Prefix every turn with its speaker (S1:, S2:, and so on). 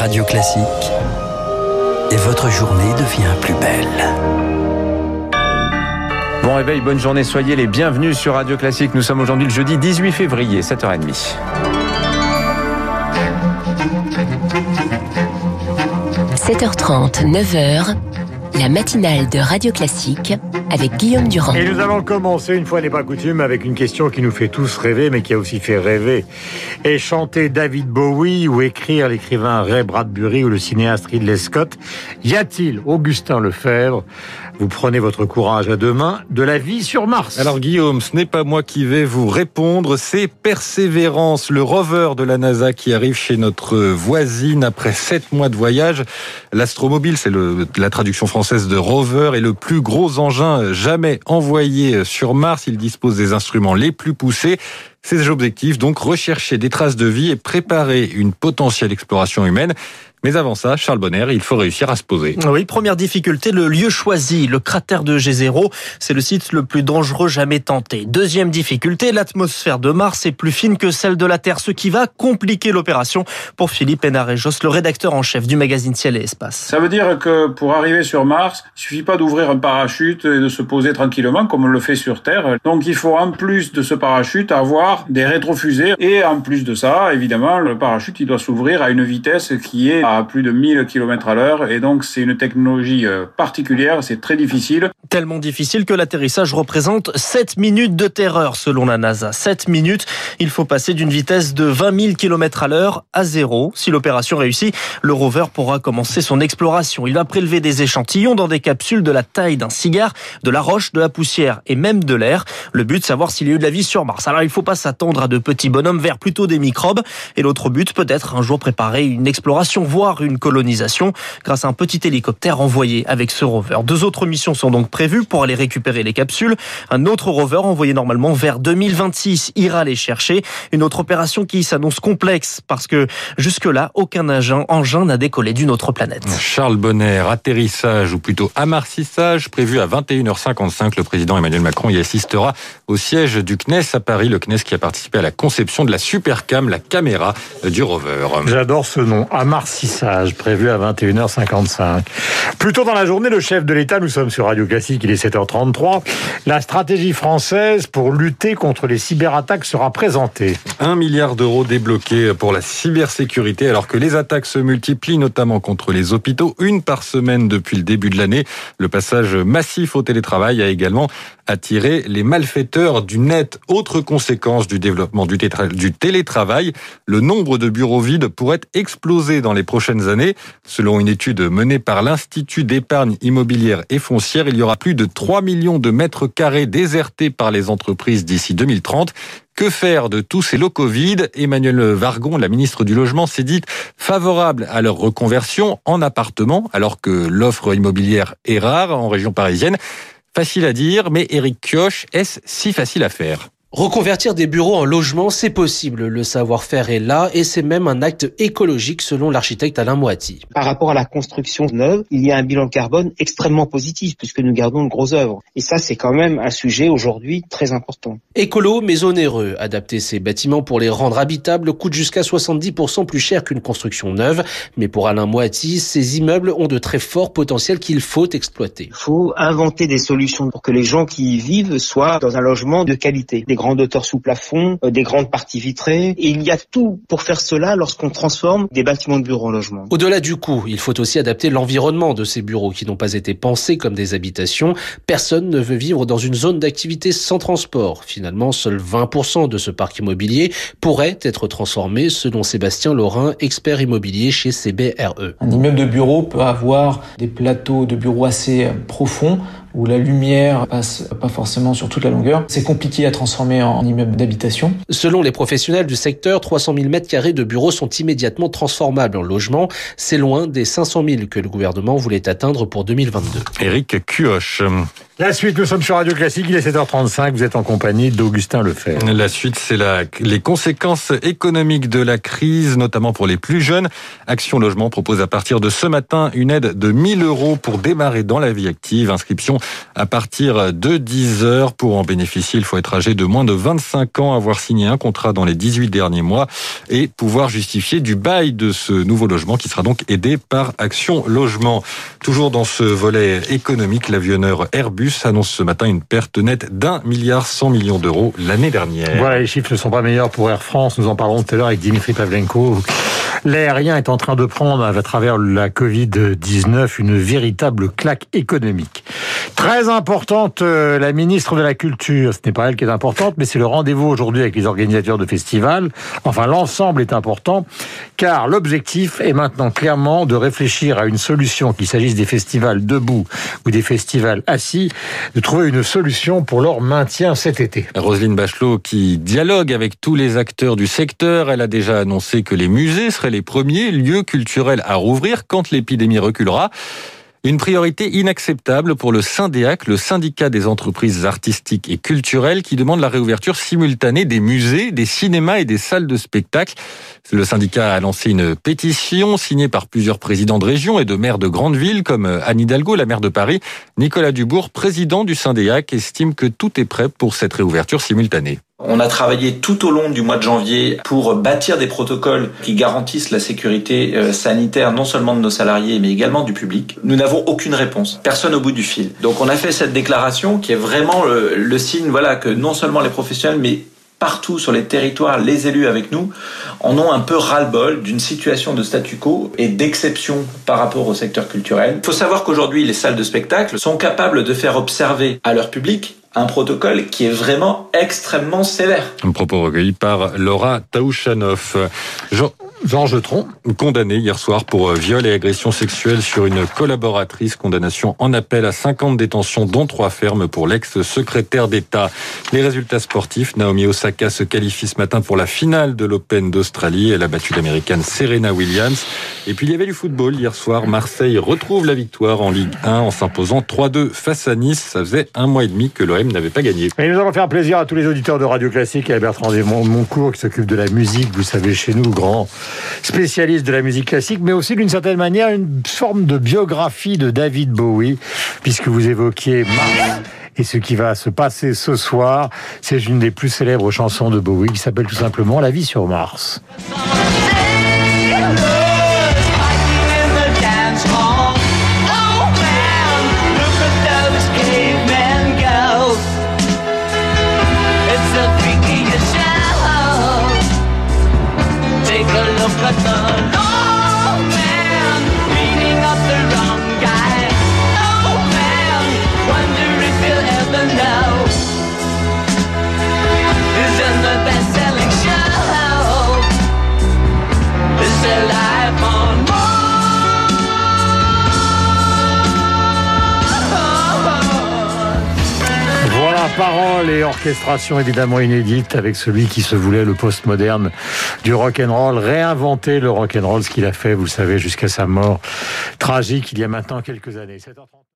S1: Radio Classique et votre journée devient plus belle.
S2: Bon réveil, bonne journée, soyez les bienvenus sur Radio Classique. Nous sommes aujourd'hui le jeudi 18 février, 7h30.
S3: 7h30, 9h, la matinale de Radio Classique avec Guillaume Durand.
S4: Et nous allons commencer, une fois n'est pas coutume, avec une question qui nous fait tous rêver, mais qui a aussi fait rêver. Et chanter David Bowie ou écrire l'écrivain Ray Bradbury ou le cinéaste Ridley Scott, y a-t-il, Augustin Lefebvre, vous prenez votre courage à deux mains, de la vie sur Mars?
S5: Alors Guillaume, ce n'est pas moi qui vais vous répondre, c'est Persévérance, le rover de la NASA qui arrive chez notre voisine après sept mois de voyage. L'astromobile, c'est la traduction française de rover, est le plus gros engin jamais envoyé sur Mars. Il dispose des instruments les plus poussés. Ses objectifs, donc, rechercher des traces de vie et préparer une potentielle exploration humaine. Mais avant ça, Charles Bonner, il faut réussir à se poser.
S6: Oui, première difficulté, le lieu choisi, le cratère de G0, c'est le site le plus dangereux jamais tenté. Deuxième difficulté, l'atmosphère de Mars est plus fine que celle de la Terre, ce qui va compliquer l'opération pour Philippe Hénarejos, le rédacteur en chef du magazine Ciel et Espace.
S7: Ça veut dire que pour arriver sur Mars, il suffit pas d'ouvrir un parachute et de se poser tranquillement comme on le fait sur Terre. Donc il faut en plus de ce parachute avoir des rétrofusées et en plus de ça, évidemment, le parachute il doit s'ouvrir à une vitesse qui est plus de 1000 km à l'heure et donc c'est une technologie euh, particulière, c'est très difficile.
S6: Tellement difficile que l'atterrissage représente 7 minutes de terreur selon la NASA. 7 minutes, il faut passer d'une vitesse de 20 000 km à l'heure à zéro. Si l'opération réussit, le rover pourra commencer son exploration. Il va prélever des échantillons dans des capsules de la taille d'un cigare, de la roche, de la poussière et même de l'air. Le but, savoir s'il y a eu de la vie sur Mars. Alors il ne faut pas s'attendre à de petits bonhommes verts, plutôt des microbes. Et l'autre but, peut-être un jour préparer une exploration, une colonisation grâce à un petit hélicoptère envoyé avec ce rover. Deux autres missions sont donc prévues pour aller récupérer les capsules. Un autre rover envoyé normalement vers 2026 ira les chercher. Une autre opération qui s'annonce complexe parce que jusque-là, aucun engin n'a décollé d'une autre planète.
S5: Charles Bonner, atterrissage ou plutôt amarcissage prévu à 21h55. Le président Emmanuel Macron y assistera au siège du CNES à Paris. Le CNES qui a participé à la conception de la Supercam, la caméra du rover.
S4: J'adore ce nom, amarcissage prévu à 21h55. Plus tôt dans la journée, le chef de l'État, nous sommes sur Radio Classique, il est 7h33, la stratégie française pour lutter contre les cyberattaques sera présentée.
S5: Un milliard d'euros débloqués pour la cybersécurité alors que les attaques se multiplient, notamment contre les hôpitaux, une par semaine depuis le début de l'année. Le passage massif au télétravail a également attiré les malfaiteurs du net. Autre conséquence du développement du télétravail, le nombre de bureaux vides pourrait exploser dans les prochaines prochaines années. Selon une étude menée par l'Institut d'épargne immobilière et foncière, il y aura plus de 3 millions de mètres carrés désertés par les entreprises d'ici 2030. Que faire de tous ces locaux vides? Emmanuel Vargon, la ministre du Logement, s'est dite favorable à leur reconversion en appartements, alors que l'offre immobilière est rare en région parisienne. Facile à dire, mais Eric Kioch, est-ce si facile à faire?
S8: Reconvertir des bureaux en logements, c'est possible. Le savoir-faire est là et c'est même un acte écologique selon l'architecte Alain Moiti.
S9: Par rapport à la construction neuve, il y a un bilan carbone extrêmement positif puisque nous gardons de gros œuvres. Et ça, c'est quand même un sujet aujourd'hui très important.
S8: Écolo mais onéreux. Adapter ces bâtiments pour les rendre habitables coûte jusqu'à 70% plus cher qu'une construction neuve. Mais pour Alain Moiti, ces immeubles ont de très forts potentiels qu'il faut exploiter.
S9: Il faut inventer des solutions pour que les gens qui y vivent soient dans un logement de qualité grandes hauteurs sous plafond, euh, des grandes parties vitrées. Et il y a tout pour faire cela lorsqu'on transforme des bâtiments de bureaux en logements.
S8: Au-delà du coût, il faut aussi adapter l'environnement de ces bureaux qui n'ont pas été pensés comme des habitations. Personne ne veut vivre dans une zone d'activité sans transport. Finalement, seuls 20% de ce parc immobilier pourrait être transformé selon Sébastien Laurin, expert immobilier chez CBRE.
S10: Un immeuble de bureau peut avoir des plateaux de bureaux assez profonds où la lumière passe pas forcément sur toute la longueur. C'est compliqué à transformer en immeuble d'habitation.
S8: Selon les professionnels du secteur, 300 000 mètres carrés de bureaux sont immédiatement transformables en logements. C'est loin des 500 000 que le gouvernement voulait atteindre pour 2022.
S5: Éric Cuoche.
S4: La suite, nous sommes sur Radio Classique, il est 7h35, vous êtes en compagnie d'Augustin Lefebvre.
S5: La suite, c'est les conséquences économiques de la crise, notamment pour les plus jeunes. Action Logement propose à partir de ce matin une aide de 1000 euros pour démarrer dans la vie active. Inscription à partir de 10 heures. Pour en bénéficier, il faut être âgé de moins de 25 ans, avoir signé un contrat dans les 18 derniers mois et pouvoir justifier du bail de ce nouveau logement qui sera donc aidé par Action Logement. Toujours dans ce volet économique, l'avionneur Airbus annonce ce matin une perte nette d'un milliard 100 millions d'euros l'année dernière.
S4: Voilà, les chiffres ne sont pas meilleurs pour Air France. Nous en parlerons tout à l'heure avec Dimitri Pavlenko. L'aérien est en train de prendre à travers la Covid-19 une véritable claque économique. Très importante, euh, la ministre de la Culture. Ce n'est pas elle qui est importante, mais c'est le rendez-vous aujourd'hui avec les organisateurs de festivals. Enfin, l'ensemble est important, car l'objectif est maintenant clairement de réfléchir à une solution, qu'il s'agisse des festivals debout ou des festivals assis, de trouver une solution pour leur maintien cet été.
S5: Roselyne Bachelot qui dialogue avec tous les acteurs du secteur. Elle a déjà annoncé que les musées seraient les premiers lieux culturels à rouvrir quand l'épidémie reculera. Une priorité inacceptable pour le Syndéac, le syndicat des entreprises artistiques et culturelles, qui demande la réouverture simultanée des musées, des cinémas et des salles de spectacle. Le syndicat a lancé une pétition signée par plusieurs présidents de région et de maires de grandes villes comme Anne Hidalgo, la maire de Paris. Nicolas Dubourg, président du Syndéac, estime que tout est prêt pour cette réouverture simultanée.
S11: On a travaillé tout au long du mois de janvier pour bâtir des protocoles qui garantissent la sécurité euh, sanitaire non seulement de nos salariés mais également du public. Nous n'avons aucune réponse, personne au bout du fil. Donc on a fait cette déclaration qui est vraiment le, signe voilà que non seulement les professionnels mais partout sur les territoires, les élus avec nous, en ont un peu ras-le-bol d'une situation de statu quo et d'exception par rapport au secteur culturel. Il faut savoir qu'aujourd'hui, les salles de spectacle sont capables de faire observer à leur public un protocole qui est vraiment extrêmement sévère.
S5: Un propos recueilli par Laura Taouchanoff.
S4: Georges Tron.
S5: Condamné hier soir pour euh, viol et agression sexuelle sur une collaboratrice. Condamnation en appel à 50 détentions, dont trois fermes pour l'ex-secrétaire d'État. Les résultats sportifs. Naomi Osaka se qualifie ce matin pour la finale de l'Open d'Australie. Elle a battu l'américaine Serena Williams. Et puis il y avait du football hier soir. Marseille retrouve la victoire en Ligue 1 en s'imposant 3-2 face à Nice. Ça faisait un mois et demi que l'OM n'avait pas gagné.
S4: Et nous allons faire plaisir à tous les auditeurs de Radio Classique et à Bertrand Moncourt qui s'occupe de la musique. Vous savez, chez nous, grand spécialiste de la musique classique, mais aussi d'une certaine manière une forme de biographie de David Bowie, puisque vous évoquiez Mars. Et ce qui va se passer ce soir, c'est une des plus célèbres chansons de Bowie qui s'appelle tout simplement La vie sur Mars. Paroles et orchestration évidemment inédite avec celui qui se voulait le postmoderne du rock and roll, réinventer le rock and roll, ce qu'il a fait, vous le savez, jusqu'à sa mort tragique il y a maintenant quelques années. 7h30.